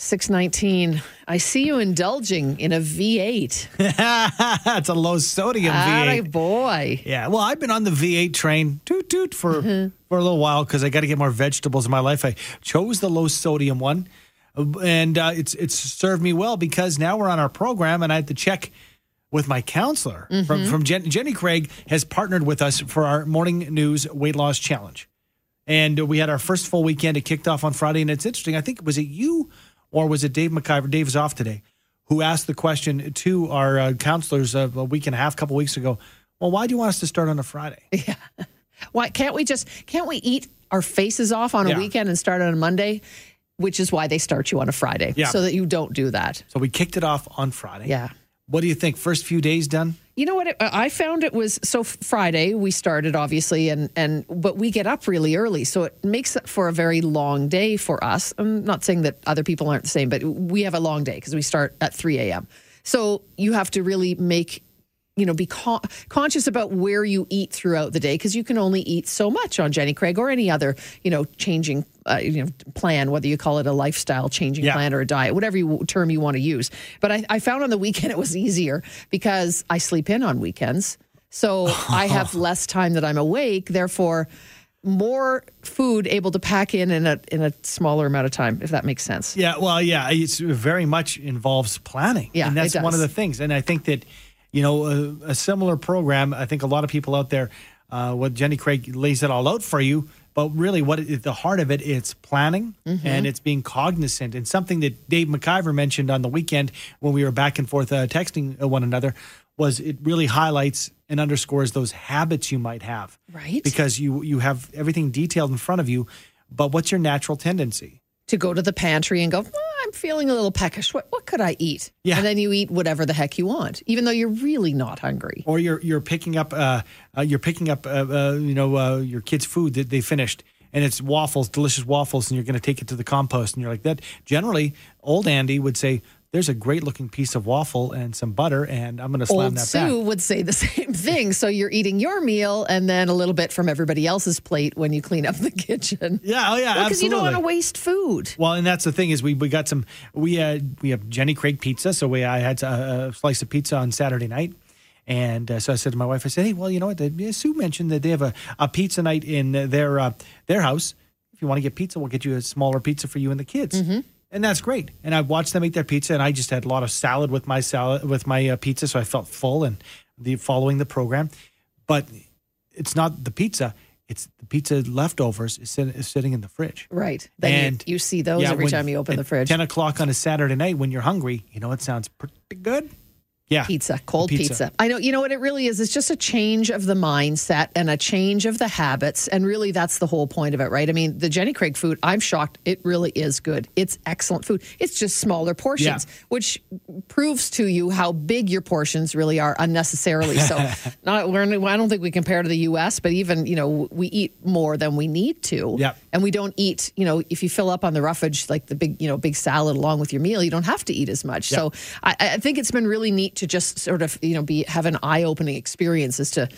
619. I see you indulging in a V8. it's a low sodium Attaboy, V8. boy. Yeah, well, I've been on the V8 train, toot toot, for for a little while because I got to get more vegetables in my life. I chose the low sodium one, and uh, it's it's served me well because now we're on our program, and I had to check with my counselor from from Jen, Jenny Craig has partnered with us for our morning news weight loss challenge, and we had our first full weekend. It kicked off on Friday, and it's interesting. I think was it you or was it Dave McIver? Dave is off today. Who asked the question to our uh, counselors uh, a week and a half, couple weeks ago? Well, why do you want us to start on a Friday? Yeah. Why can't we just can't we eat our faces off on a Yeah. weekend and start on a Monday? Which is why they start you on a Friday. Yeah. So that you don't do that. So we kicked it off on Friday. Yeah. What do you think? First few days done? You know what? It, I found it was so Friday we started obviously, and and but we get up really early, so it makes it for a very long day for us. I'm not saying that other people aren't the same, but we have a long day because we start at 3 a.m. So you have to really make you know be con- conscious about where you eat throughout the day because you can only eat so much on Jenny Craig or any other you know changing uh, you know plan whether you call it a lifestyle changing Yeah. plan or a diet whatever you, term you want to use but I, I found on the weekend it was easier because I sleep in on weekends so I have less time that I'm awake therefore more food able to pack in in a in a smaller amount of time if that makes sense Yeah, well, yeah, it's very much involves planning. Yeah, and that's one of the things. And I think that, you know, a, a similar program. I think a lot of people out there, uh, what Jenny Craig lays it all out for you. But really, what at the heart of it, it's planning Mm-hmm. and it's being cognizant. And something that Dave McIver mentioned on the weekend when we were back and forth uh, texting uh, one another was it really highlights and underscores those habits you might have. Right. Because you you have everything detailed in front of you. But what's your natural tendency? to go to the pantry and go, "Oh, I'm feeling a little peckish. What, what could I eat? Yeah. And then you eat whatever the heck you want, even though you're really not hungry. or you're you're picking up uh, uh you're picking up uh, uh you know uh, your kids food that they finished and it's waffles delicious waffles and you're going to take it to the compost and you're like that generally old andy would say there's a great looking piece of waffle and some butter and i'm going to slam Old that Sue back would say the same thing. So you're eating your meal and then a little bit from everybody else's plate when you clean up the kitchen. yeah oh yeah Because you don't want to waste food. well, and that's the thing is we, we got some we had we have Jenny Craig pizza. So we I had a, a slice of pizza on Saturday night, and uh, so I said to my wife, I said, hey, well, you know what? The, Sue mentioned that they have a, a pizza night in their uh, their house. If you want to get pizza, we'll get you a smaller pizza for you and the kids. And that's great. And I watched them eat their pizza, and I just had a lot of salad with my salad with my uh, pizza, so I felt full and the following the program. But it's not the pizza; it's the pizza leftovers is, sit, is sitting in the fridge. Right. Then And- you, you see those Yeah, every when- time you open the fridge. 10 o'clock on a Saturday night when you're hungry, you know, it sounds pretty good. Yeah. Pizza, cold Pizza. pizza. I know, you know what it really is? It's just a change of the mindset and a change of the habits. And really, that's the whole point of it, right? I mean, the Jenny Craig food, I'm shocked. It really is good. It's excellent food. It's just smaller portions, Yeah. which proves to you how big your portions really are unnecessarily. So, not, we're, I don't think we compare to the US, but even, you know, we eat more than we need to. Yeah. And we don't eat, you know, if you fill up on the roughage, like the big, you know, big salad along with your meal, you don't have to eat as much. So I, I think it's been really neat to just sort of, you know, be have an eye opening experience as to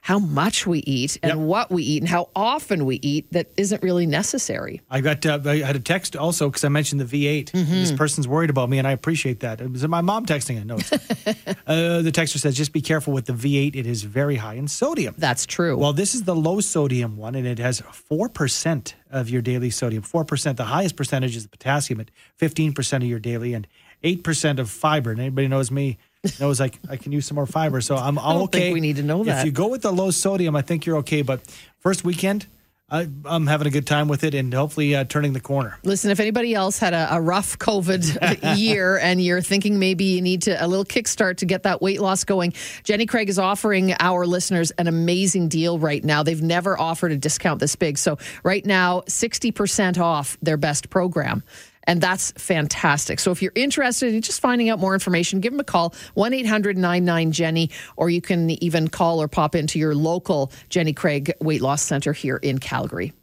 how much we eat and Yep. what we eat and how often we eat that isn't really necessary. I got uh, I had a text also because I mentioned the V8. Mm-hmm. This person's worried about me, and I appreciate that. It was my mom texting it. No, uh, the texter says just be careful with the V8. It is very high in sodium. That's true. Well, this is the low sodium one, and it has four percent of your daily sodium. Four percent. The highest percentage is the potassium at fifteen percent of your daily, and eight percent of fiber. And anybody knows me knows I, I can use some more fiber, so I'm, don't okay. think we need to know that. If you go with the low sodium, I think you're okay. But first weekend, I, I'm having a good time with it, and hopefully uh, turning the corner. Listen, if anybody else had a, a rough COVID year and you're thinking maybe you need to a little kickstart to get that weight loss going, Jenny Craig is offering our listeners an amazing deal right now. They've never offered a discount this big. So right now, 60% off their best program. And that's fantastic. So if you're interested in just finding out more information, give them a call, 1 800 99 Jenny, or you can even call or pop into your local Jenny Craig Weight Loss Center here in Calgary.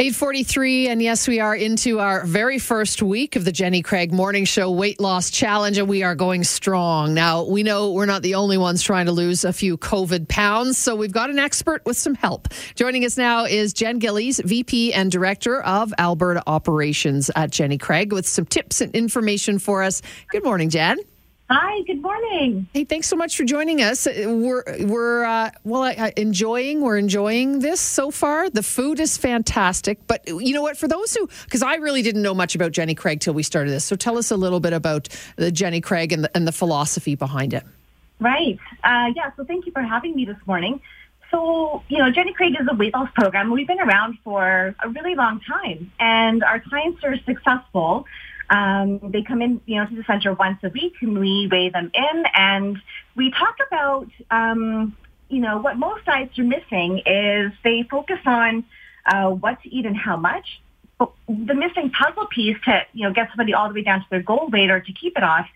843 and yes we are into our very first week of the jenny craig morning show weight loss challenge and we are going strong. Now we know we're not the only ones trying to lose a few covid pounds so we've got an expert with some help. Joining us now is jen gillies vp and director of alberta operations at jenny craig with some tips and information for us. Good morning jen Hi, good morning. Hey, thanks so much for joining us. We're we're uh, well I, enjoying we're enjoying this so far. The food is fantastic, but you know what? For those who, because I really didn't know much about Jenny Craig till we started this, so tell us a little bit about the Jenny Craig and the, and the philosophy behind it. Right. Uh, yeah. So thank you for having me this morning. So, you know, Jenny Craig is a weight loss program. We've been around for a really long time, and our clients are successful. Um, they come in, you know, to the center once a week, and we weigh them in, and we talk about, um, you know, what most diets are missing is they focus on uh, what to eat and how much. But the missing puzzle piece to, you know, get somebody all the way down to their goal weight or to keep it off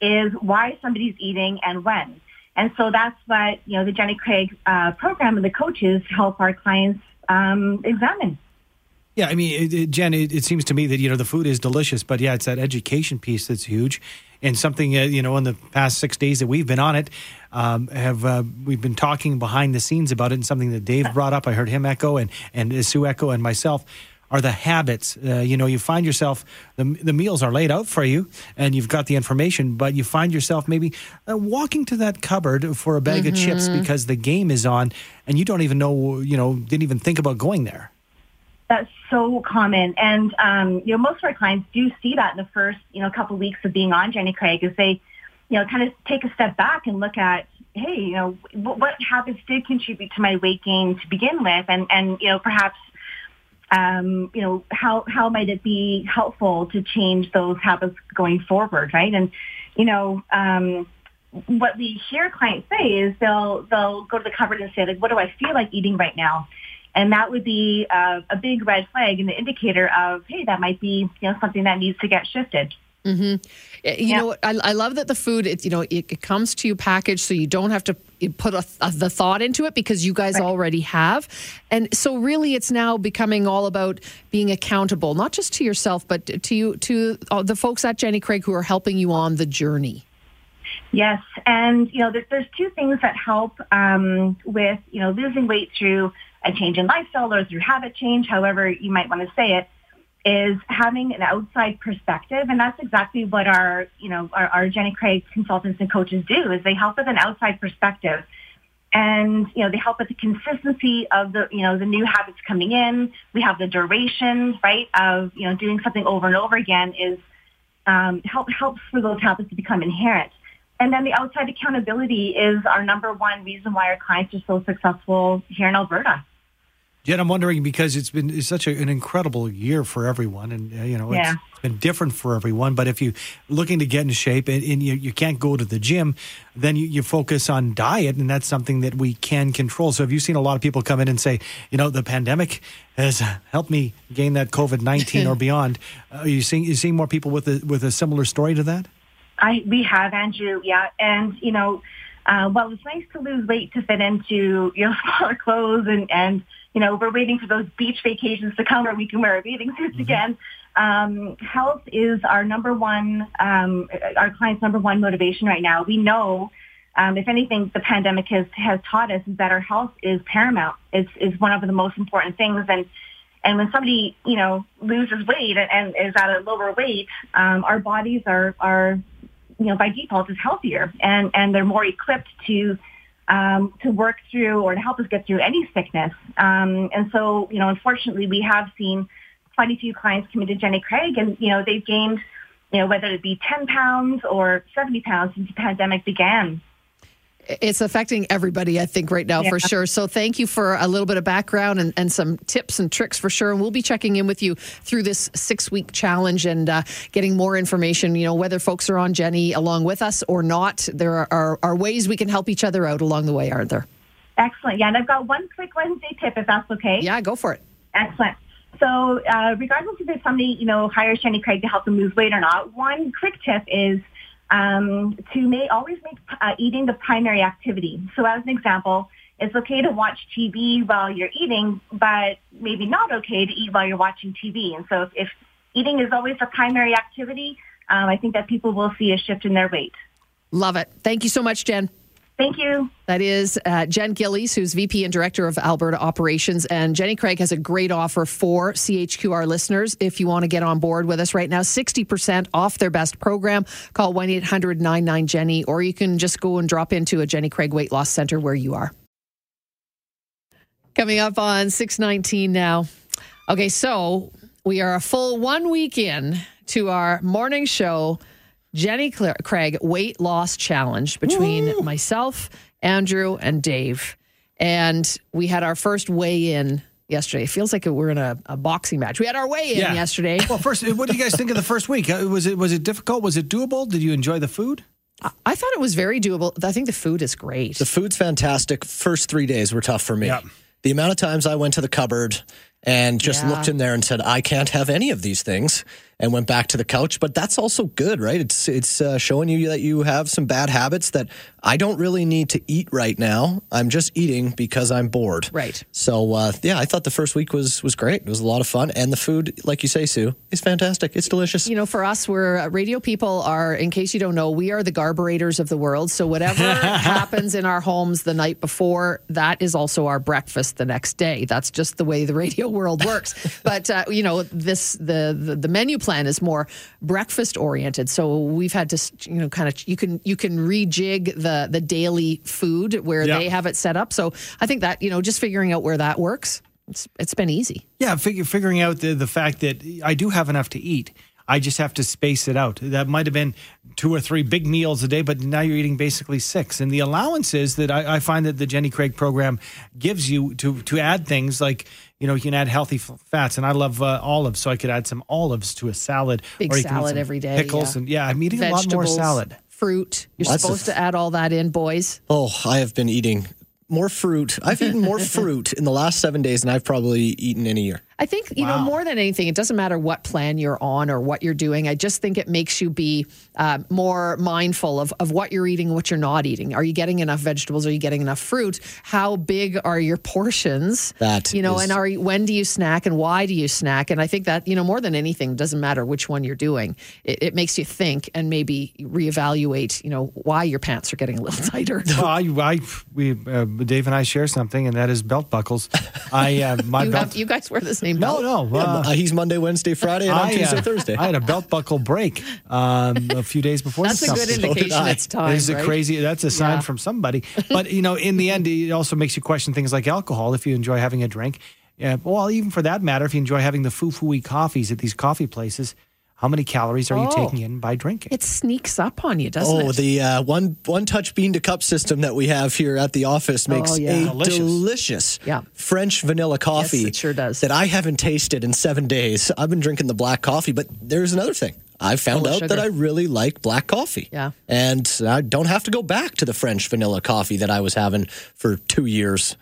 is why somebody's eating and when. And so that's what, you know, the Jenny Craig uh, program and the coaches help our clients um, examine. Yeah, I mean, it, it, Jen, it, it, seems to me that you know the food is delicious, but yeah, it's that education piece that's huge, and something uh, you know in the past six days that we've been on it, um, have uh, we've been talking behind the scenes about it, and something that Dave brought up, I heard him echo, and and Sue echo, and myself are the habits. Uh, you know, you find yourself the the meals are laid out for you, and you've got the information, but you find yourself maybe uh, walking to that cupboard for a bag mm-hmm. of chips mm-hmm. because the game is on, and you don't even know, you know, didn't even think about going there. That's so common. And, um, you know, most of our clients do see that in the first, you know, couple of weeks of being on Jenny Craig is they, you know, kind of take a step back and look at, hey, you know, what, what habits did contribute to my weight gain to begin with? And, and, you know, perhaps, um, you know, how, how might it be helpful to change those habits going forward, right? And, you know, um, what we hear clients say is they'll, they'll go to the cupboard and say, like, what do I feel like eating right now? And that would be uh, a big red flag and the indicator of, hey, that might be you know something that needs to get shifted. Mm-hmm. You yeah. know, I, I, love that the food, it, you know, it, it, comes to you packaged, so you don't have to put a, a, the thought into it because you guys right. already have. And so, really, it's now becoming all about being accountable, not just to yourself, but to you, to uh, the folks at Jenny Craig who are helping you on the journey. Yes, and you know, there's, there's two things that help um, with you know losing weight through a change in lifestyle or through habit change, however you might want to say it, is having an outside perspective. And that's exactly what our, you know, our, our Jenny Craig consultants and coaches do is they help with an outside perspective. And, you know, they help with the consistency of the, you know, the new habits coming in. We have the duration, right, of, you know, doing something over and over again is um, help helps for those habits to become inherent. And then the outside accountability is our number one reason why our clients are so successful here in Alberta. Jen, I'm wondering because it's been it's such a, an incredible year for everyone, and uh, you know yeah. it's been different for everyone. But if you're looking to get in shape and, and you, you can't go to the gym, then you, you, focus on diet, and that's something that we can control. So, have you seen a lot of people come in and say, you know, the pandemic has helped me gain that COVID nineteen or beyond? Uh, are you seeing you seeing more people with a with a similar story to that? I we have Andrew, yeah, and you know, uh, well, it's nice to lose weight to fit into you know smaller clothes and and you know, we're waiting for those beach vacations to come where we can wear our bathing suits mm-hmm. again. Um, health is our number one, um, our client's number one motivation right now. We know, um, if anything, the pandemic has, has taught us is that our health is paramount. It's, is one of the most important things. And, and when somebody, you know, loses weight and, and is at a lower weight, um, our bodies are, are, you know, by default is healthier and, and they're more equipped to um, to work through or to help us get through any sickness. Um, and so, you know, unfortunately, we have seen quite a few clients come into Jenny Craig, and you know, they've gained, you know, whether it be 10 pounds or 70 pounds since the pandemic began it's affecting everybody, I think, right now yeah. for sure. So thank you for a little bit of background and, and some tips and tricks for sure. And we'll be checking in with you through this six week challenge and uh, getting more information. You know, whether folks are on Jenny along with us or not, there are, are, are ways we can help each other out along the way, aren't there? Excellent. Yeah. And I've got one quick Wednesday tip, if that's okay. Yeah, go for it. Excellent. So, uh, regardless if there's somebody, you know, hires Jenny Craig to help them lose weight or not, one quick tip is um, to make, always make uh, eating the primary activity. So as an example, it's okay to watch TV while you're eating, but maybe not okay to eat while you're watching TV. And so if, if eating is always the primary activity, um, I think that people will see a shift in their weight. Love it. Thank you so much, Jen. Thank you. That is uh, Jen Gillies, who's VP and Director of Alberta Operations. And Jenny Craig has a great offer for CHQR listeners. If you want to get on board with us right now, 60% off their best program. Call 1 800 99 Jenny, or you can just go and drop into a Jenny Craig Weight Loss Center where you are. Coming up on 619 now. Okay, so we are a full one week in to our morning show. Jenny Craig Weight Loss Challenge between Woo! myself, Andrew, and Dave. And we had our first weigh in yesterday. It feels like we're in a, a boxing match. We had our weigh in yeah. yesterday. Well, first, what do you guys think of the first week? Uh, was it was it difficult? Was it doable? Did you enjoy the food? I thought it was very doable. I think the food is great. The food's fantastic. First three days were tough for me. Yep. The amount of times I went to the cupboard and just yeah. looked in there and said, I can't have any of these things and went back to the couch. But that's also good, right? It's it's uh, showing you that you have some bad habits that I don't really need to eat right now. I'm just eating because I'm bored. Right. So uh, yeah, I thought the first week was was great. It was a lot of fun, and the food, like you say, Sue, is fantastic. It's delicious. You know, for us, we're uh, radio people. Are in case you don't know, we are the garburators of the world. So whatever happens in our homes the night before, that is also our breakfast the next day. That's just the way the radio world works. but uh, you know, this the, the the menu plan is more breakfast oriented. So we've had to, you know, kind of you can you can rejig the the daily food where yeah. they have it set up. So I think that you know just figuring out where that works, it's it's been easy. Yeah, figure, figuring out the the fact that I do have enough to eat. I just have to space it out. That might have been two or three big meals a day, but now you're eating basically six. And the allowances that I, I find that the Jenny Craig program gives you to to add things like you know, you can add healthy fats, and I love uh, olives, so I could add some olives to a salad. Big salad every day. Pickles yeah. and yeah, I'm eating Vegetables, a lot more salad. Fruit. You're Lots supposed of, to add all that in, boys. Oh, I have been eating more fruit. I've eaten more fruit in the last seven days than I've probably eaten in a year. I think, you wow. know, more than anything, it doesn't matter what plan you're on or what you're doing. I just think it makes you be uh, more mindful of, of what you're eating, what you're not eating. Are you getting enough vegetables? Are you getting enough fruit? How big are your portions? That you know, is... and are when do you snack and why do you snack? And I think that you know more than anything, doesn't matter which one you're doing. It, it makes you think and maybe reevaluate. You know why your pants are getting a little tighter. well, I, I we uh, Dave and I share something, and that is belt buckles. I uh, my you, belt. Have, you guys wear the same belt? No, no. Uh, yeah, he's Monday, Wednesday, Friday, and I'm I, Tuesday, uh, Thursday. I had a belt buckle break um, a few days before. That's a good indication so it's time. It's right? a crazy. That's a sign yeah. from somebody. But you know, in the end, it also makes you question things like alcohol. If you enjoy having a drink, yeah, well, even for that matter, if you enjoy having the foo foo coffees at these coffee places how many calories are oh, you taking in by drinking? It sneaks up on you, doesn't oh, it? Oh, the uh, one one touch bean to cup system that we have here at the office makes oh, yeah. a delicious, delicious yeah. French vanilla coffee. Yes, it sure does. That I haven't tasted in seven days. I've been drinking the black coffee, but there's another thing. I found out that I really like black coffee. Yeah. And I don't have to go back to the French vanilla coffee that I was having for two years.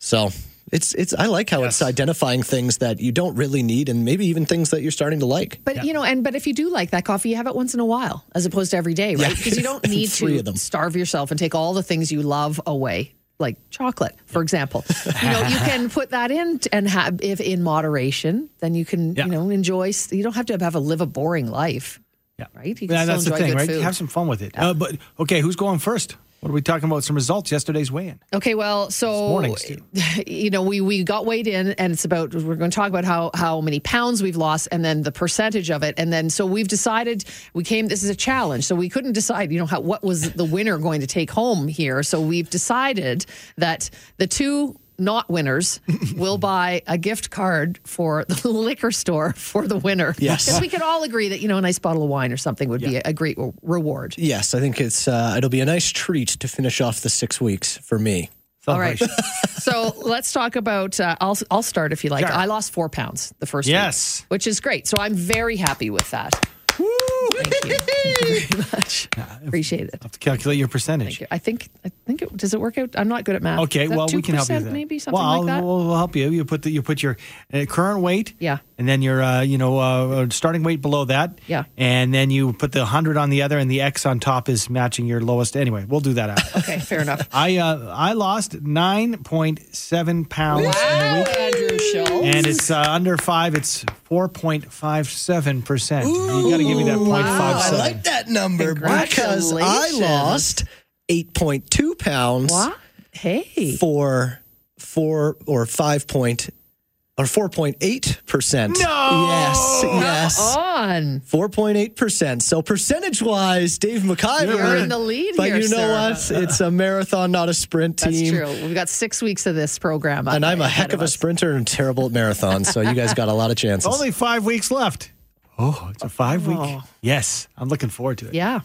So it's it's I like how yes. it's identifying things that you don't really need and maybe even things that you're starting to like. But yeah. you know, and but if you do like that coffee, you have it once in a while as opposed to every day, right? Because yeah. you don't need to starve yourself and take all the things you love away. Like chocolate, for example, you know you can put that in and have if in moderation, then you can yeah. you know enjoy. You don't have to have a live a boring life. Yeah, right. You can yeah, that's the thing, right? Food. Have some fun with it. Uh, but okay, who's going first? What are we talking about? Some results yesterday's weigh-in. Okay, well, so you know, we we got weighed in, and it's about we're going to talk about how how many pounds we've lost, and then the percentage of it, and then so we've decided we came. This is a challenge, so we couldn't decide. You know, how what was the winner going to take home here? So we've decided that the two not winners will buy a gift card for the liquor store for the winner. Yes. Because we could all agree that, you know, a nice bottle of wine or something would yeah. be a, a, great reward. Yes, I think it's uh, it'll be a nice treat to finish off the six weeks for me. All right. so let's talk about. Uh, I'll I'll start if you like. Sure. I lost four pounds the first yes. week, which is great. So I'm very happy with that. Woo! Thank you. Thank you very much. Appreciate it. I have to calculate your percentage. Thank you. I think I think it does it work out. I'm not good at math. Okay, well, we can help you with that. Maybe something well, like that. We'll, we'll help you. You put the, you put your uh, current weight, Yeah. and then your uh, you know uh, starting weight below that, Yeah. and then you put the hundred on the other, and the X on top is matching your lowest. Anyway, we'll do that out. okay, fair enough. I uh, I lost nine point seven pounds in the week, Andrew Schultz. and it's uh, under five. It's four point five seven percent. You got to give me that point five I seven. like that number because I lost 8.2 pounds what? Hey. for four or five point or 4.8 percent. No! Yes, yes. On. 4.8 percent. So percentage wise, Dave McIver. You're in the lead But here, you know sir. what? It's a marathon, not a sprint That's team. true. We've got six weeks of this program. And I'm a heck of a sprinter and terrible at marathons. So you guys got a lot of chances. Only five weeks left. Oh, it's a five week. Oh. Yes, I'm looking forward to it. Yeah.